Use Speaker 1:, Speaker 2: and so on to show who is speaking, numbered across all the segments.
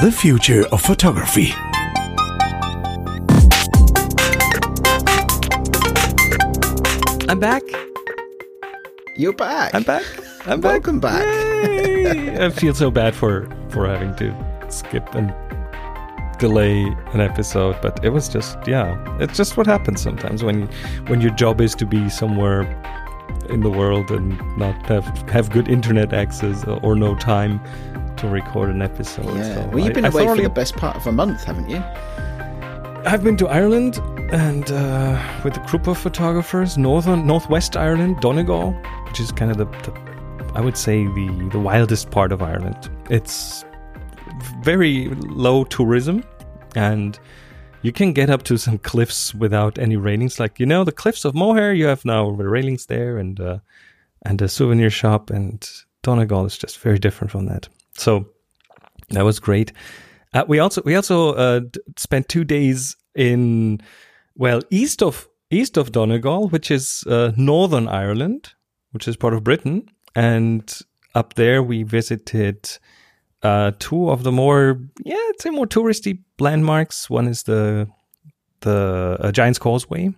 Speaker 1: The future of photography.
Speaker 2: I'm back.
Speaker 3: You're back.
Speaker 2: I'm back. I'm back.
Speaker 3: Welcome back.
Speaker 2: Yay! I feel so bad for for having to skip and delay an episode, but it was just yeah, it's just what happens sometimes when when your job is to be somewhere in the world and not have have good internet access or no time to record an episode.
Speaker 3: Yeah.
Speaker 2: So
Speaker 3: well, you've been
Speaker 2: I
Speaker 3: away for
Speaker 2: thoroughly-
Speaker 3: the best part of a month, haven't you?
Speaker 2: I've been to Ireland and uh, with a group of photographers, northern northwest Ireland, Donegal, which is kind of the, the I would say the the wildest part of Ireland. It's very low tourism, and you can get up to some cliffs without any railings. Like you know, the cliffs of Moher, you have now the railings there, and uh, and a souvenir shop, and Donegal is just very different from that. So that was great. Uh, we also we also uh, spent two days in well east of east of Donegal, which is uh, Northern Ireland, which is part of Britain, and up there we visited uh, two of the more yeah I'd say more touristy landmarks. One is the the uh, Giant's Causeway,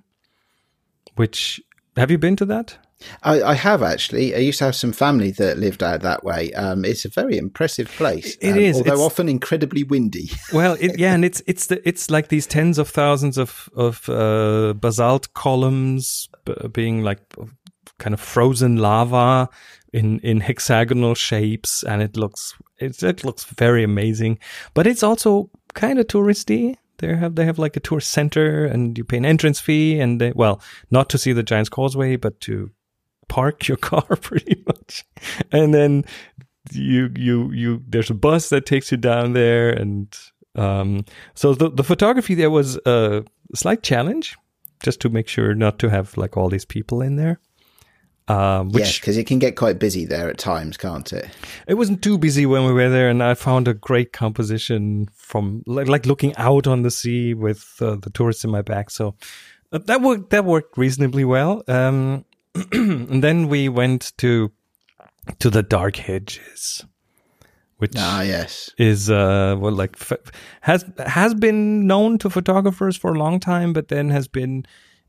Speaker 2: which have you been to that?
Speaker 3: I, I have actually. I used to have some family that lived out that way. Um, it's a very impressive place.
Speaker 2: It
Speaker 3: um,
Speaker 2: is.
Speaker 3: although often incredibly windy.
Speaker 2: Well, it, yeah, and it's it's the it's like these tens of thousands of of uh, basalt columns b- being like kind of frozen lava in in hexagonal shapes, and it looks it, it looks very amazing. But it's also kind of touristy. They have they have like a tour center, and you pay an entrance fee, and they, well, not to see the Giant's Causeway, but to park your car pretty much, and then you you you there's a bus that takes you down there and um so the the photography there was a slight challenge just to make sure not to have like all these people in there. Um which
Speaker 3: yes, because it can get quite busy there at times, can't it?
Speaker 2: it wasn't too busy when we were there and i found a great composition from like, like looking out on the sea with uh, the tourists in my back. So uh, that worked that worked reasonably well. Um and then we went to to the dark hedges which
Speaker 3: Ah, yes.
Speaker 2: is uh well like f- has has been known to photographers for a long time but then has been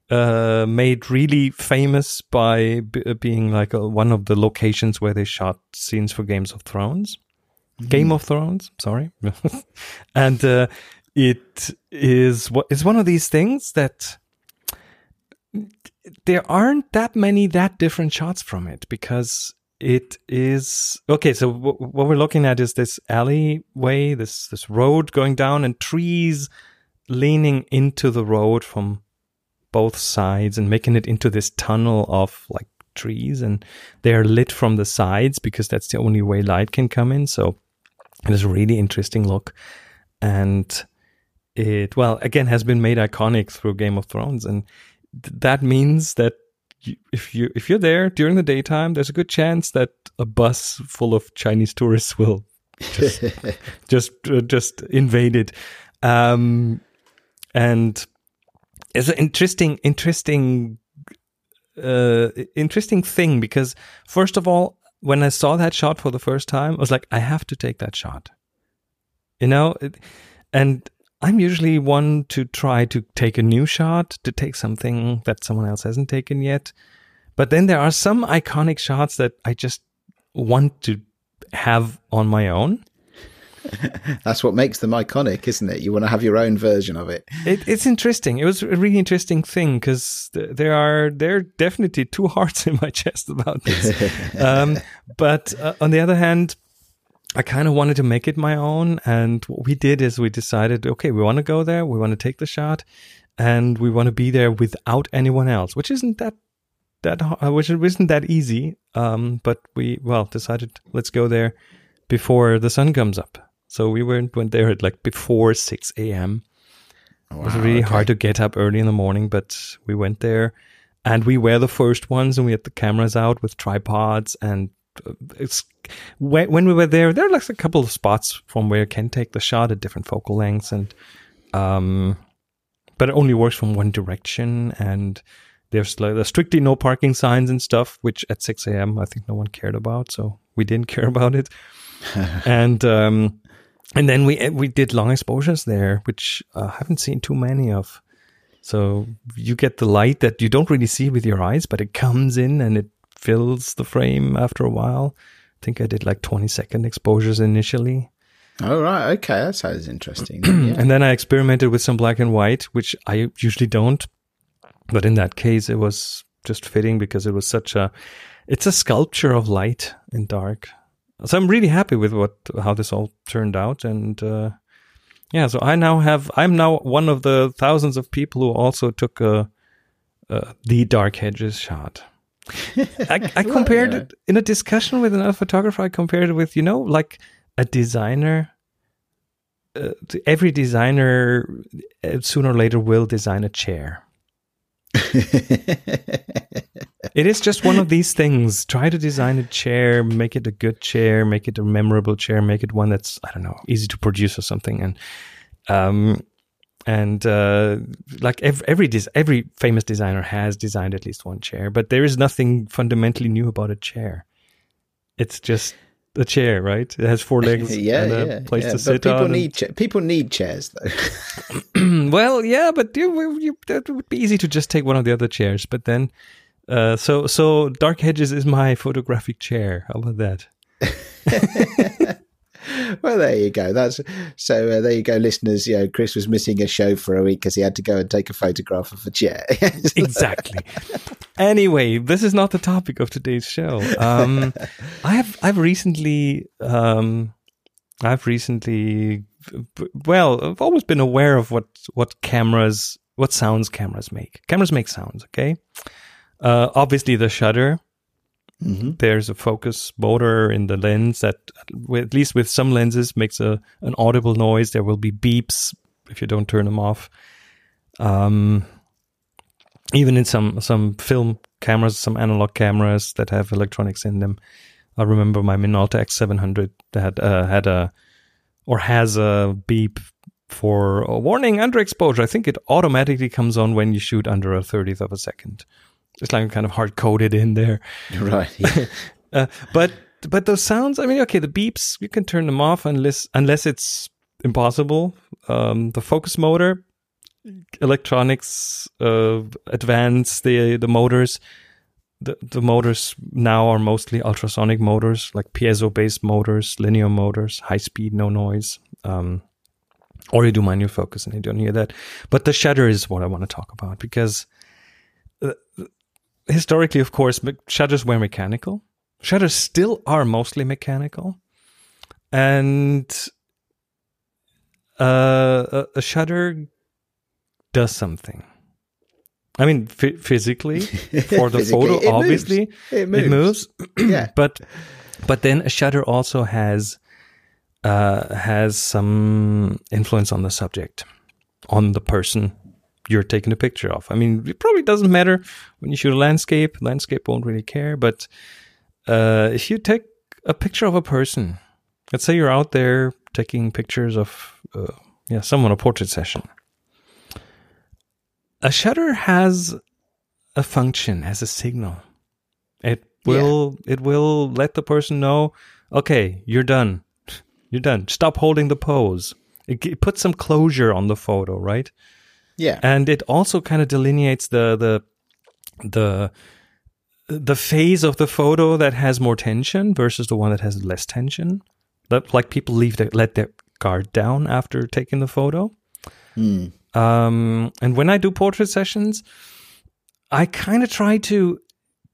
Speaker 2: uh made really famous by b- being like uh one of the locations where they shot scenes for games of thrones. Game of thrones sorry. And uh it is what it's one of these things that there aren't that many that different shots from it because it is okay so w- what we're looking at is this alleyway this this road going down and trees leaning into the road from both sides and making it into this tunnel of like trees and they're lit from the sides because that's the only way light can come in. So it is a really interesting look. And it well again has been made iconic through game of thrones and that means that you, if you if you're there during the daytime there's a good chance that a bus full of chinese tourists will just just uh, just invade it. Um and it's an interesting interesting uh interesting thing because first of all when i saw that shot for the first time i was like i have to take that shot. You know it, and i'm usually one to try to take a new shot to take something that someone else hasn't taken yet but then there are some iconic shots that i just want to have on my own
Speaker 3: That's what makes them iconic, isn't it? You want to have your own version of it.
Speaker 2: It, it's interesting. It was a really interesting thing because th- there are there are definitely two hearts in my chest about this. um, but uh, on the other hand, I kind of wanted to make it my own, and what we did is we decided, okay, we want to go there, we want to take the shot, and we want to be there without anyone else, which isn't that that uh, which isn't that easy. Um, but we well decided let's go there before the sun comes up. So we went went there at like before six a.m. It was really
Speaker 3: okay.
Speaker 2: hard to get up early in the morning, but we went there and we were the first ones and we had the cameras out with tripods and it's when, we were there, there are like a couple of spots from where you can take the shot at different focal lengths and, um, but it only works from one direction and there's like there's strictly no parking signs and stuff, which at 6 a.m. I think no one cared about. So we didn't care about it. and, um, and then we we did long exposures there, which I haven't seen too many of. So you get the light that you don't really see with your eyes, but it comes in and it fills the frame after a while. I think I did like 20 second exposures initially.
Speaker 3: Oh, right. Okay. That sounds interesting. yeah.
Speaker 2: And then I experimented with some black and white, which I usually don't. But in that case, it was just fitting because it was such a, it's a sculpture of light and dark. So I'm really happy with what, how this all turned out. And, uh, yeah, so I now have, I'm now one of the thousands of people who also took a, uh, the dark hedges shot. I, I compared
Speaker 3: yeah.
Speaker 2: it in a discussion with another photographer. I compared it with, you know, like a designer. Uh, every designer uh, sooner or later will design a chair. it is just one of these things. Try to design a chair, make it a good chair, make it a memorable chair, make it one that's I don't know easy to produce or something. And um, and uh, like every every, des- every famous designer has designed at least one chair, but there is nothing fundamentally new about a chair. It's just a chair, right? It has four legs
Speaker 3: yeah,
Speaker 2: and a
Speaker 3: yeah,
Speaker 2: place
Speaker 3: yeah.
Speaker 2: to
Speaker 3: But
Speaker 2: sit
Speaker 3: people
Speaker 2: on.
Speaker 3: need cha- people need chairs though.
Speaker 2: well, yeah, but you, you, that would be easy to just take one of the other chairs. But then, uh, so so Dark Hedges is my photographic chair. How about that?
Speaker 3: well, there you go. That's so. Uh, there you go, listeners. You know, Chris was missing a show for a week because he had to go and take a photograph of a chair.
Speaker 2: exactly. anyway, this is not the topic of today's show. Um, I have I've recently um, I've recently well I've always been aware of what what cameras what sounds cameras make. Cameras make sounds. Okay. Uh, obviously, the shutter.
Speaker 3: Hmm
Speaker 2: There's a focus motor in the lens that, at least with some lenses, makes a an audible noise. There will be beeps if you don't turn them off. Um, even in some some film cameras, some analog cameras that have electronics in them. I remember my Minolta X700 that uh, had a or has a beep for a warning underexposure. I think it automatically comes on when you shoot under a thirtieth of a second. It's like kind of hard coded in there.
Speaker 3: Right. yeah.
Speaker 2: Uh, but but those sounds, I mean, okay, the beeps you can turn them off unless unless it's impossible. Um, the focus motor, electronics, uh, advance the the motors. The the motors now are mostly ultrasonic motors, like piezo based motors, linear motors, high speed, no noise. Um, or you do manual focus and you don't hear that. But the shutter is what I want to talk about because uh, historically, of course, shutters were mechanical. Shutters still are mostly mechanical, and uh, a, a shutter does something. I mean, phy- physically for the
Speaker 3: Physically,
Speaker 2: photo,
Speaker 3: it moves.
Speaker 2: obviously
Speaker 3: It moves.
Speaker 2: it moves.
Speaker 3: Yeah.
Speaker 2: but but then a shutter also has uh, has some influence on the subject, on the person you're taking a picture of. I mean, it probably doesn't matter when you shoot a landscape. Landscape won't really care, but uh, if you take a picture of a person, let's say you're out there taking pictures of uh, yeah someone a portrait session. A shutter has a function, has a signal. It will it will let the person know, okay, you're done. You're done. Stop holding the pose. It, it puts some closure on the photo, right?
Speaker 3: Yeah.
Speaker 2: and it also kind of delineates the the the the phase of the photo that has more tension versus the one that has less tension. That like people leave their let their guard down after taking the photo.
Speaker 3: Hmm.
Speaker 2: Um, and when I do portrait sessions, I kind of try to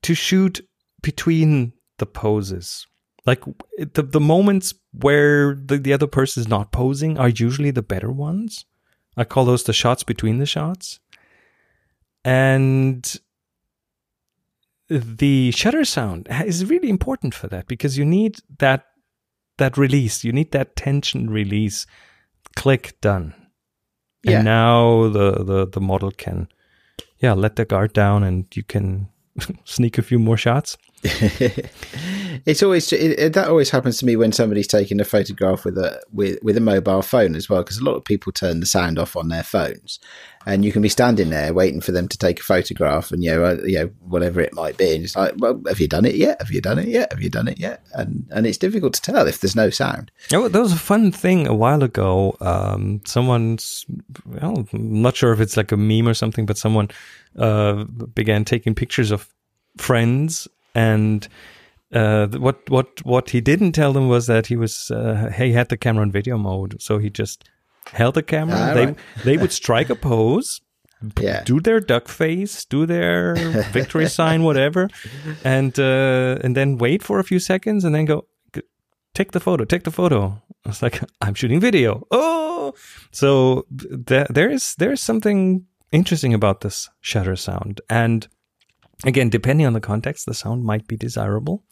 Speaker 2: to shoot between the poses. Like the the moments where the, the other person is not posing are usually the better ones. I call those the shots between the shots. And the shutter sound is really important for that because you need that that release. You need that tension release. Click done.
Speaker 3: Yeah.
Speaker 2: And now the, the, the model can yeah, let the guard down and you can sneak a few more shots.
Speaker 3: it's always it, that always happens to me when somebody's taking a photograph with a with with a mobile phone as well, because a lot of people turn the sound off on their phones, and you can be standing there waiting for them to take a photograph, and you know, uh, you know, whatever it might be, and it's like, well, have you done it yet? Have you done it yet? Have you done it yet? And and it's difficult to tell if there's no sound.
Speaker 2: Oh, there was a fun thing a while ago. Um, someone's, well, I'm not sure if it's like a meme or something, but someone uh, began taking pictures of friends and. Uh, what what what he didn't tell them was that he was uh, he had the camera in video mode, so he just held the camera.
Speaker 3: Ah,
Speaker 2: they
Speaker 3: right.
Speaker 2: they would strike a pose,
Speaker 3: Yeah.
Speaker 2: do their duck face, do their victory sign, whatever, and uh, and then wait for a few seconds, and then go take the photo, take the photo. I was like, I'm shooting video. Oh, so th- there is there is something interesting about this shutter sound, and again, depending on the context, the sound might be desirable,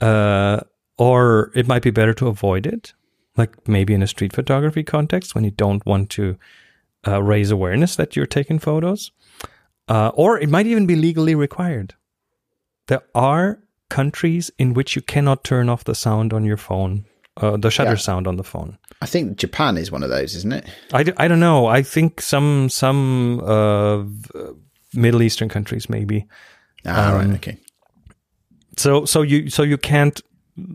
Speaker 2: uh, or it might be better to avoid it like maybe in a street photography context when you don't want to uh, raise awareness that you're taking photos. Uh, or it might even be legally required. There are countries in which you cannot turn off the sound on your phone, uh, the shutter
Speaker 3: Yeah.
Speaker 2: sound on the phone.
Speaker 3: I think Japan is one of those, isn't it?
Speaker 2: I, d- I don't know. I think some some uh, Middle Eastern countries maybe.
Speaker 3: Ah,
Speaker 2: Um,
Speaker 3: right, okay.
Speaker 2: So so you so you can't.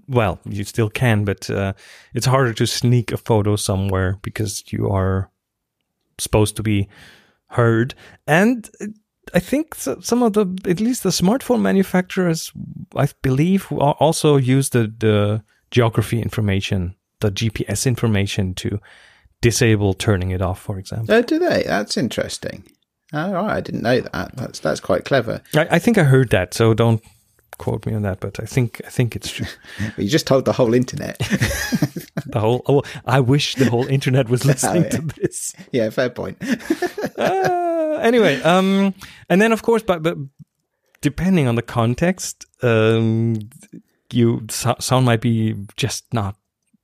Speaker 2: Well, you still can, but uh, it's harder to sneak a photo somewhere because you are supposed to be heard. And I think some of the, at least the smartphone manufacturers, I believe, also use the the geography information, the GPS information to disable turning it off, for example.
Speaker 3: Oh, do they? That's interesting. Oh, right, I didn't know that. That's that's quite clever.
Speaker 2: I, I think I heard that, so don't quote me on that, but I think I think it's true.
Speaker 3: You just told the whole internet.
Speaker 2: The whole oh, I wish the whole internet was listening
Speaker 3: yeah.
Speaker 2: to this.
Speaker 3: yeah, fair point.
Speaker 2: Uh, anyway, um, and then of course, but, but depending on the context, um, you so- sound might be just not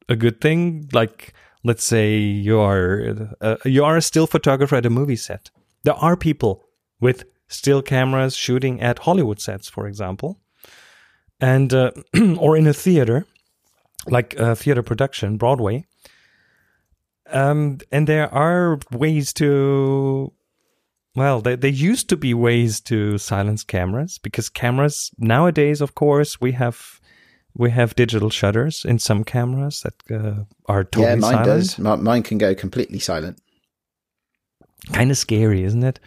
Speaker 2: a good thing. Like, let's say you are uh, you are a still photographer at a movie set. There are people with still cameras shooting at Hollywood sets, for example, and uh, or in a theater, like a theater production, Broadway. Um, and there are ways to, well, there, there used to be ways to silence cameras because cameras nowadays, of course, we have we have digital shutters in some cameras that uh, are totally
Speaker 3: yeah, mine
Speaker 2: silent.
Speaker 3: does. Mi- Mine can go completely silent.
Speaker 2: Kind of scary, isn't it?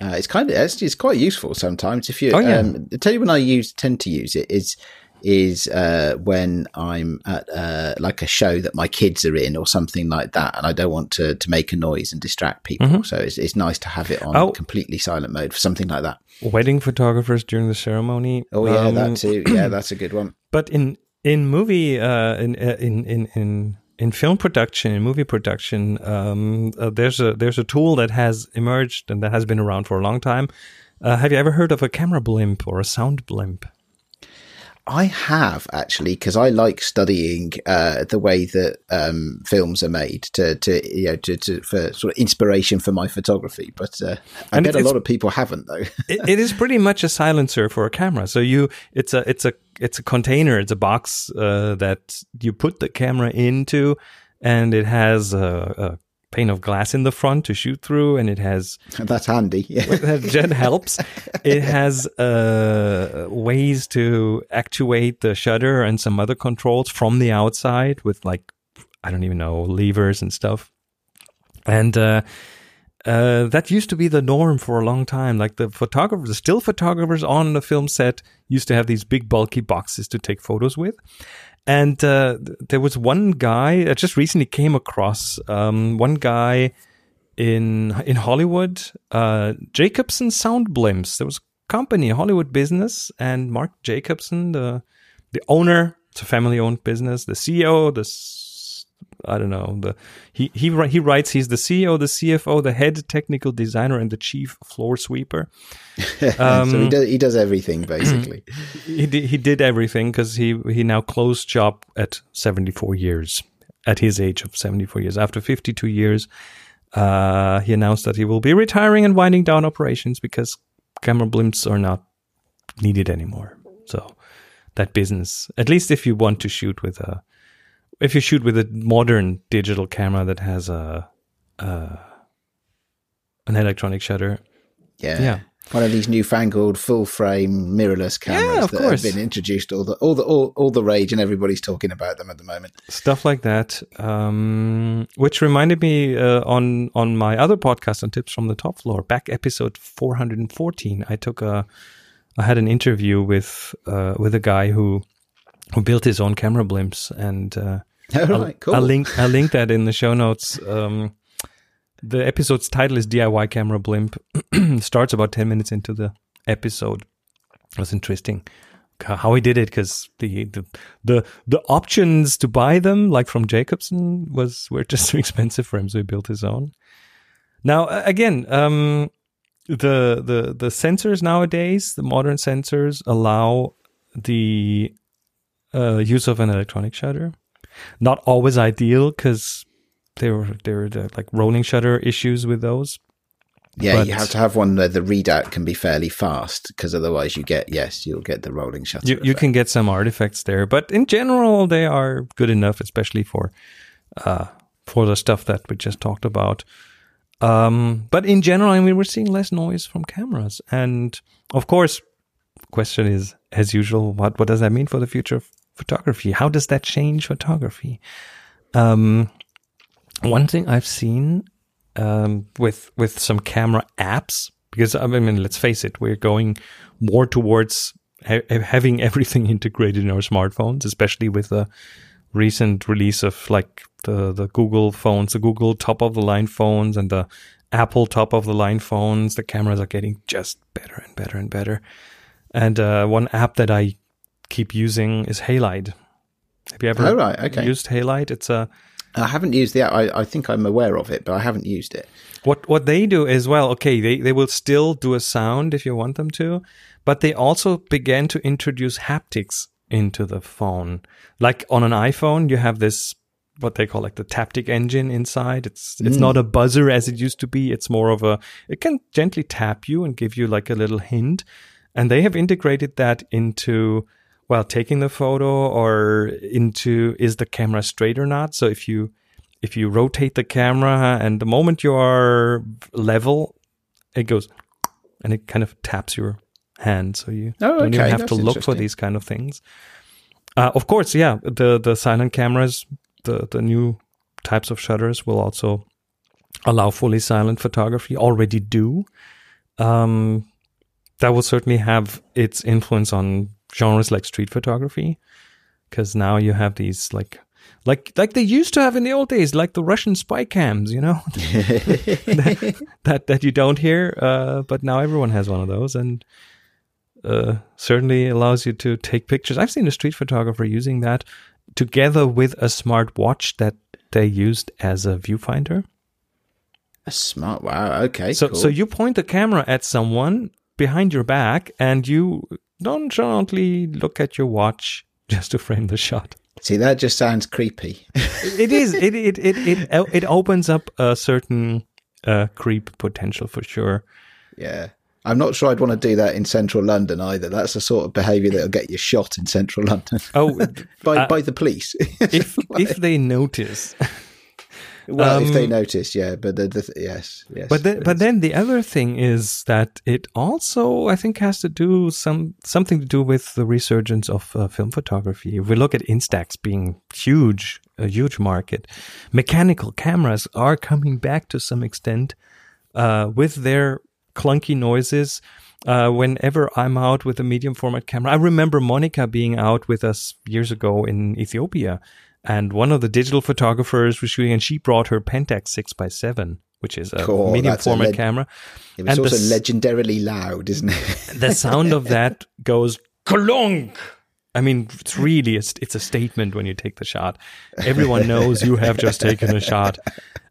Speaker 3: Uh, it's kind of it's, it's quite useful sometimes. If you,
Speaker 2: Oh, yeah.
Speaker 3: um, tell you when I use tend to use it is is uh, when I'm at uh, like a show that my kids are in or something like that, and I don't want to to make a noise and distract people. So it's it's nice to have it on
Speaker 2: Mm-hmm. Oh.
Speaker 3: completely silent mode for something like that.
Speaker 2: Wedding photographers during the ceremony.
Speaker 3: Oh yeah,
Speaker 2: um,
Speaker 3: that too. Yeah, that's a good one.
Speaker 2: But in in movie uh, in uh, in in in in film production, in movie production, um, uh, there's a there's a tool that has emerged and that has been around for a long time. Uh, have you ever heard of a camera blimp or a sound blimp?
Speaker 3: I have actually because I like studying uh, the way that um, films are made to, to you know to, to for sort of inspiration for my photography. But uh, I
Speaker 2: And
Speaker 3: bet a lot of people haven't though.
Speaker 2: it, it is pretty much a silencer for a camera. So you, it's a, it's a, it's a container. It's a box uh, that you put the camera into, and it has a, a pane of glass in the front to shoot through, and it has
Speaker 3: That's handy. Yeah.
Speaker 2: that that helps. It has uh, ways to actuate the shutter and some other controls from the outside with like I don't even know levers and stuff. And uh, uh, that used to be the norm for a long time. Like the photographers, the still photographers on the film set used to have these big bulky boxes to take photos with. And uh, there was one guy I just recently came across um, one guy in in Hollywood, uh, Jacobson Sound Blimps. There was a company, a Hollywood business, and Mark Jacobson, the the owner, it's a family owned business. The CEO, the I don't know, the he he he writes he's the CEO, the CFO, the head technical designer, and the chief floor sweeper.
Speaker 3: so he does he does everything basically.
Speaker 2: He did, he did everything because he he now closed shop at 74 years. At his age of 74 years, after 52 years, uh, he announced that he will be retiring and winding down operations because camera blimps are not needed anymore. So that business. At least if you want to shoot with a, if you shoot with a modern digital camera that has a, a an electronic shutter.
Speaker 3: Yeah.
Speaker 2: Yeah.
Speaker 3: One of these newfangled full frame mirrorless cameras
Speaker 2: of
Speaker 3: that
Speaker 2: course.
Speaker 3: have been introduced all the all the all, all the rage and everybody's talking about them at the moment.
Speaker 2: stuff like that. Um, which reminded me uh, on on my other podcast on tips from the top floor, back episode 414. I took a, I had an interview with uh, with a guy who who built his own camera blimps, and uh, I'll,
Speaker 3: cool.
Speaker 2: I'll link I'll link that in the show notes. Um, the episode's title is DIY camera blimp. Starts about ten minutes into the episode. It was interesting how he did it because the, the the the options to buy them, like from Jacobson, was were just too expensive for him, so he built his own. Now again, um, the the the sensors nowadays, the modern sensors allow the uh, use of an electronic shutter. Not always ideal because there were there were the, like rolling shutter issues with those.
Speaker 3: yeah,
Speaker 2: but-
Speaker 3: you have to have one where the readout can be fairly fast because otherwise you get yes, you'll get the rolling shutter.
Speaker 2: You you can get some artifacts there, but in general they are good enough, especially for uh, for the stuff that we just talked about. Um, but in general, I mean, we're seeing less noise from cameras, and of course, question is as usual, what what does that mean for the future of photography? How does that change photography? Um, one thing I've seen um, with with some camera apps, because I mean, let's face it, we're going more towards ha- having everything integrated in our smartphones, especially with the recent release of like the the Google phones, the Google top of the line phones, and the Apple top of the line phones. The cameras are getting just better and better and better. And uh, one app that I keep using is Halide. Have you ever
Speaker 3: Oh, right, okay.
Speaker 2: used Halide? It's a
Speaker 3: I haven't used the app. I, I think I'm aware of it, but I haven't used it.
Speaker 2: what what they do is well okay they they will still do a sound if you want them to but they also began to introduce haptics into the phone like on an iphone you have this what they call like the taptic engine inside it's it's mm. not a buzzer as it used to be it's more of a it can gently tap you and give you like a little hint and they have integrated that into well taking the photo or into is the camera straight or not so if you if you rotate the camera and the moment you are level, it goes and it kind of taps your hand, so you
Speaker 3: Oh,
Speaker 2: don't even have
Speaker 3: that's
Speaker 2: to look for these kind of things. Uh, of course, yeah, the the silent cameras, the the new types of shutters will also allow fully silent photography. Already do. Um, that will certainly have its influence on genres like street photography, because now you have these like like like they used to have in the old days, like the Russian spy cams, you know, that, that that you don't hear, uh, but now everyone has one of those, and uh, certainly allows you to take pictures. I've seen a street photographer using that together with a smart watch that they used as a viewfinder.
Speaker 3: A smart. Wow. Okay.
Speaker 2: So
Speaker 3: cool.
Speaker 2: so you point the camera at someone behind your back, and you nonchalantly look at your watch just to frame the shot.
Speaker 3: see that just sounds creepy.
Speaker 2: it is it it it it, it opens up a certain uh, creep potential for sure.
Speaker 3: yeah. I'm not sure I'd want to do that in central London either. That's the sort of behaviour that'll get you shot in central London
Speaker 2: Oh,
Speaker 3: by
Speaker 2: uh,
Speaker 3: by the police.
Speaker 2: if if they notice,
Speaker 3: well, if they
Speaker 2: um,
Speaker 3: notice, yeah. But the, the, yes, yes.
Speaker 2: but then but then the other thing is that it also I think has to do some something to do with the resurgence of uh, film photography. If we look at Instax being huge, a huge market, mechanical cameras are coming back to some extent uh, with their clunky noises. Uh, whenever I'm out with a medium format camera, I remember Monica being out with us years ago in Ethiopia, and one of the digital photographers was shooting, and she brought her Pentax six x seven, which is a
Speaker 3: Cool,
Speaker 2: medium
Speaker 3: that's a
Speaker 2: format
Speaker 3: leg-
Speaker 2: camera.
Speaker 3: it was
Speaker 2: and
Speaker 3: also
Speaker 2: the
Speaker 3: legendarily loud, isn't it?
Speaker 2: The sound of that goes klonk. I mean, it's really it's, it's a statement when you take the shot. Everyone knows you have just taken a shot.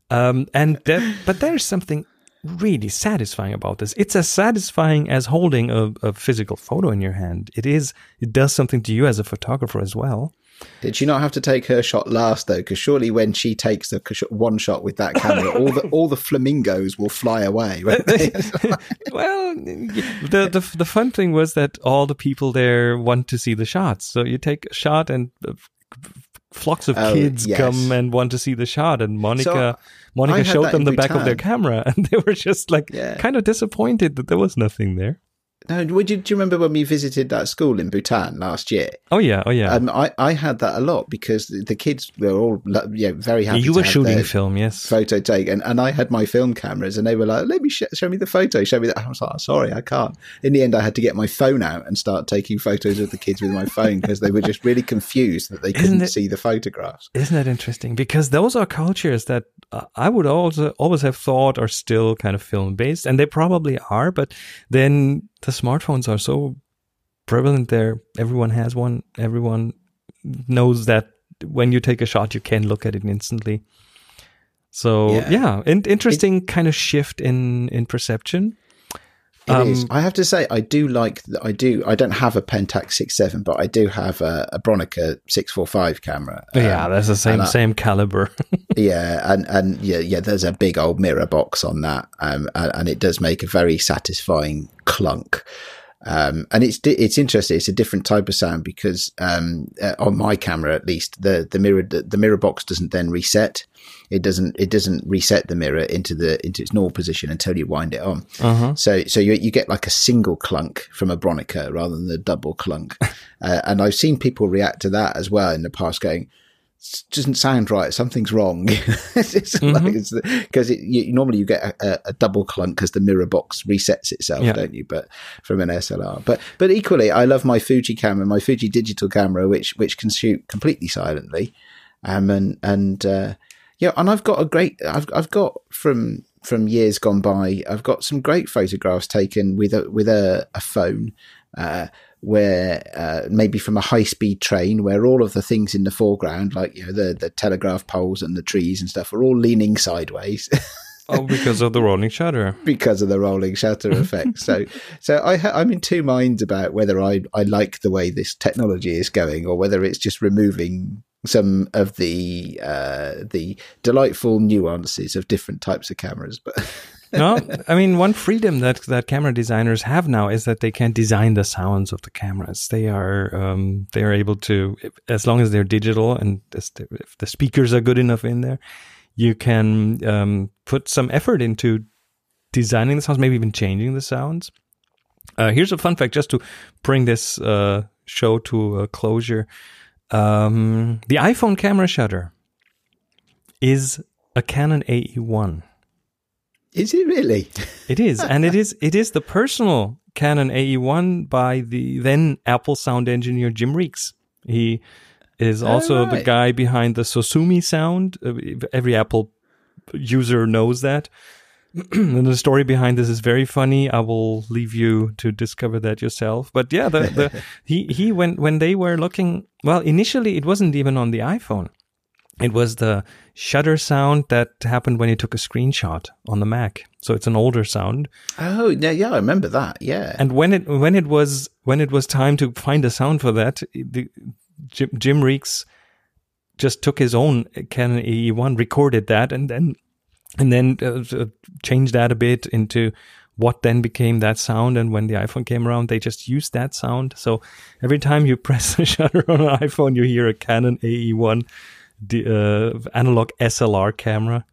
Speaker 2: Um, and that, but there's something really satisfying about this. It's as satisfying as holding a, a physical photo in your hand. It is. It does something to you as a photographer as well.
Speaker 3: Did she not have to take her shot last though? Because surely when she takes the one shot with that camera, all the all the flamingos will fly away.
Speaker 2: well, the, the the fun thing was that all the people there want to see the shots. So you take a shot, and uh, flocks of
Speaker 3: Oh,
Speaker 2: kids
Speaker 3: yes.
Speaker 2: come and want to see the shot. And Monica,
Speaker 3: So,
Speaker 2: Monica showed them the back of their camera, and they were just like
Speaker 3: Yeah.
Speaker 2: kind of disappointed that there was nothing there.
Speaker 3: No, would you, do you remember when we visited that school in Bhutan last year?
Speaker 2: Oh yeah, oh yeah.
Speaker 3: Um, I, I had that a lot because the, the kids were all yeah, very happy.
Speaker 2: you
Speaker 3: to
Speaker 2: were shooting film, yes.
Speaker 3: Photo take, and, and I had my film cameras, and they were like, "Let me sh- show me the photo, show me that." I was like, "Oh, "Sorry, I can't." In the end, I had to get my phone out and start taking photos of the kids with my phone because they were just really confused that they couldn't
Speaker 2: it-
Speaker 3: see the photographs.
Speaker 2: Isn't that interesting? Because those are cultures that uh, I would also always have thought are still kind of film based, and they probably are. But then the smartphones are so prevalent there. Everyone has one. Everyone knows that when you take a shot, you can look at it instantly. So
Speaker 3: Yeah.
Speaker 2: yeah, in- interesting kind of shift in in perception.
Speaker 3: It is.
Speaker 2: Um,
Speaker 3: I have to say, I do like. I do. I don't have a Pentax six seven, but I do have a, a Bronica six four five camera. Um,
Speaker 2: yeah, that's the same
Speaker 3: I-
Speaker 2: same caliber.
Speaker 3: yeah, and and yeah, yeah. There's a big old mirror box on that, um, and, and it does make a very satisfying clunk. Um, and it's it's interesting. It's a different type of sound because um, uh, on my camera, at least, the the mirror the, the mirror box doesn't then reset. It doesn't it doesn't reset the mirror into the into its normal position until you wind it on.
Speaker 2: uh-huh.
Speaker 3: So so you you get like a single clunk from a Bronica rather than the double clunk. uh, and I've seen people react to that as well in the past, going, "This doesn't sound right. Something's wrong. because it, you, normally you get a, a, a double clunk because the mirror box resets itself,
Speaker 2: Yeah.
Speaker 3: don't you? But from an SLR, but but equally, I love my Fuji camera, my Fuji digital camera, which which can shoot completely silently, um, and and uh, yeah, and I've got a great, I've I've got from from years gone by, I've got some great photographs taken with a with a, a phone. Uh, where uh, maybe from a high speed train, where all of the things in the foreground, like you know the the telegraph poles and the trees and stuff, are all leaning sideways
Speaker 2: Oh, because of the rolling shutter.
Speaker 3: because of the rolling shutter effect. so, so I ha- I'm in two minds about whether I I like the way this technology is going, or whether it's just removing some of the uh, the delightful nuances of different types of cameras. But
Speaker 2: no, I mean one freedom that that camera designers have now is that they can design the sounds of the cameras. They are um, they are able to, as long as they're digital and if the speakers are good enough in there, you can um, put some effort into designing the sounds, maybe even changing the sounds. Uh, here's a fun fact, just to bring this uh, show to a closure. Um, the iPhone camera shutter is a Canon AE1.
Speaker 3: is it really?
Speaker 2: It is, and it is it is the personal Canon AE1 by the then Apple sound engineer Jim Reekes. He is also the
Speaker 3: right.
Speaker 2: guy behind the Sosumi sound. Uh, Every Apple user knows that. and the story behind this is very funny. I will leave you to discover that yourself. But yeah, the, the he he when when they were looking well, initially it wasn't even on the iPhone. It was the shutter sound that happened when you took a screenshot on the Mac. So it's an older sound.
Speaker 3: Oh, yeah, yeah, I remember that. Yeah,
Speaker 2: And when it when it was when it was time to find a sound for that, the, Jim, Jim Reekes just took his own Canon AE1, recorded that, and then and then uh, uh, changed that a bit into what then became that sound. And when the iPhone came around, they just used that sound. So every time you press the shutter on an iPhone, you hear a Canon AE1 the, uh, analog SLR camera.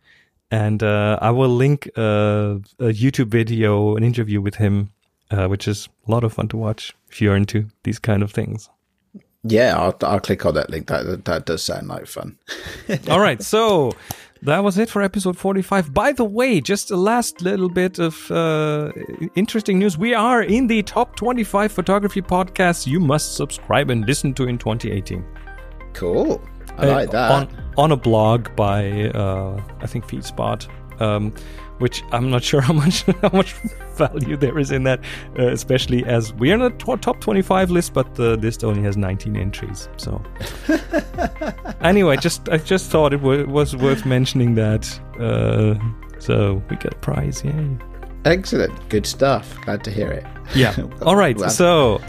Speaker 2: And uh, I will link uh, a YouTube video, an interview with him, uh, which is a lot of fun to watch if you're into these kind of things.
Speaker 3: yeah. I'll, I'll click on that link. That that does sound like fun.
Speaker 2: All right, so that was it for episode 45. By the way, just a last little bit of uh, interesting news. We are in the top 25 photography podcasts you must subscribe and listen to in 2018.
Speaker 3: Cool. I
Speaker 2: Uh,
Speaker 3: like that.
Speaker 2: On, on a blog by, uh, I think, FeedSpot. Um, which I'm not sure how much how much value there is in that, uh, especially as we are in the top 25 list, but the list only has 19 entries. So anyway, just I just thought it wa- was worth mentioning that. Uh, so we got a prize, yay!
Speaker 3: Excellent. Good stuff. Glad to hear it.
Speaker 2: Yeah. All right. So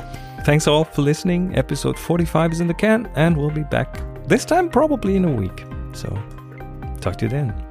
Speaker 2: thanks all for listening. Episode 45 is in the can, and we'll be back this time probably in a week. So, talk to you then.